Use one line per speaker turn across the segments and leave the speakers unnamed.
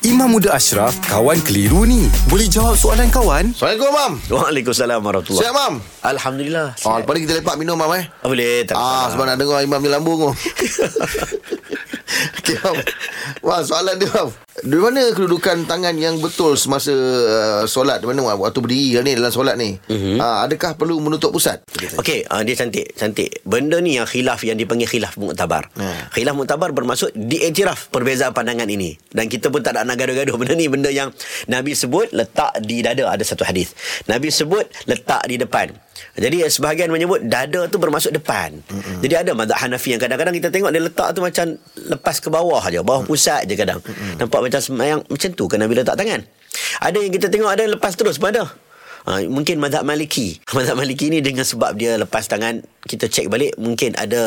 Imam Muda Ashraf, kawan keliru ni. Boleh jawab soalan kawan?
Assalamualaikum, Mam.
Waalaikumsalam warahmatullahi
Siap, Mam?
Alhamdulillah.
Oh, lepas ni kita lepak minum, Mam, eh?
Ah, boleh tak?
Ah, sebab nak dengar Imam ni lambung tu. Okey, Mam. Wah, soalan dia, Mam. Di mana kedudukan tangan yang betul semasa uh, solat? Di mana? Waktu berdiri ni dalam solat ni? Mm-hmm. Uh, adakah perlu menutup pusat?
Okey, uh, dia cantik, cantik. Benda ni yang khilaf yang dipanggil khilaf muktabar.
Ha.
Khilaf muktabar bermaksud diiktiraf perbezaan pandangan ini. Dan kita pun tak nak gaduh-gaduh. Benda ni benda yang Nabi sebut letak di dada ada satu hadis. Nabi sebut letak di depan. Jadi sebahagian menyebut dada tu bermaksud depan. Mm-hmm. Jadi ada mazhab Hanafi yang kadang-kadang kita tengok dia letak tu macam lepas ke bawah aja, bawah pusat je kadang. Mm-hmm. Nampak macam semayang macam tu kan Nabi letak tangan. Ada yang kita tengok ada lepas terus pun ada. Ha, mungkin mazhab Maliki. Mazhab Maliki ni dengan sebab dia lepas tangan kita cek balik mungkin ada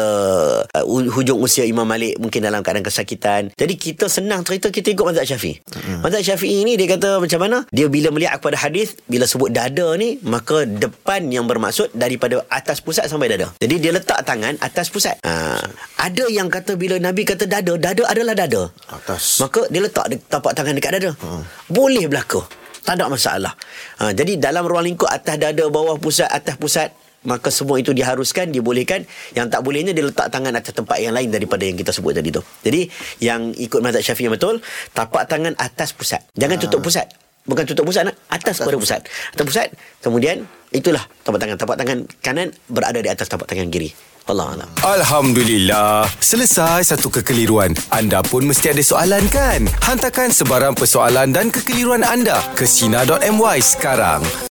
uh, hujung usia Imam Malik mungkin dalam keadaan kesakitan. Jadi kita senang cerita kita ikut mazhab Syafi'i. Hmm. Mazhab Syafi'i ni dia kata macam mana? Dia bila melihat kepada hadis bila sebut dada ni maka depan yang bermaksud daripada atas pusat sampai dada. Jadi dia letak tangan atas pusat. Ha, ada yang kata bila Nabi kata dada, dada adalah dada.
Atas.
Maka dia letak tapak tangan dekat dada. Hmm. Boleh berlaku. Tak ada masalah. Ha, jadi dalam ruang lingkup atas dada, bawah pusat, atas pusat, maka semua itu diharuskan, dibolehkan. Yang tak bolehnya dia letak tangan atas tempat yang lain daripada yang kita sebut tadi tu. Jadi yang ikut mazhab Syafi'i yang betul, tapak tangan atas pusat. Jangan tutup pusat. Bukan tutup pusat, nak atas, atas pada pusat. Atas pusat, kemudian itulah tapak tangan. Tapak tangan kanan berada di atas tapak tangan kiri. Allah Allah.
Alhamdulillah. Selesai satu kekeliruan. Anda pun mesti ada soalan kan? Hantarkan sebarang persoalan dan kekeliruan anda ke Sina.my sekarang.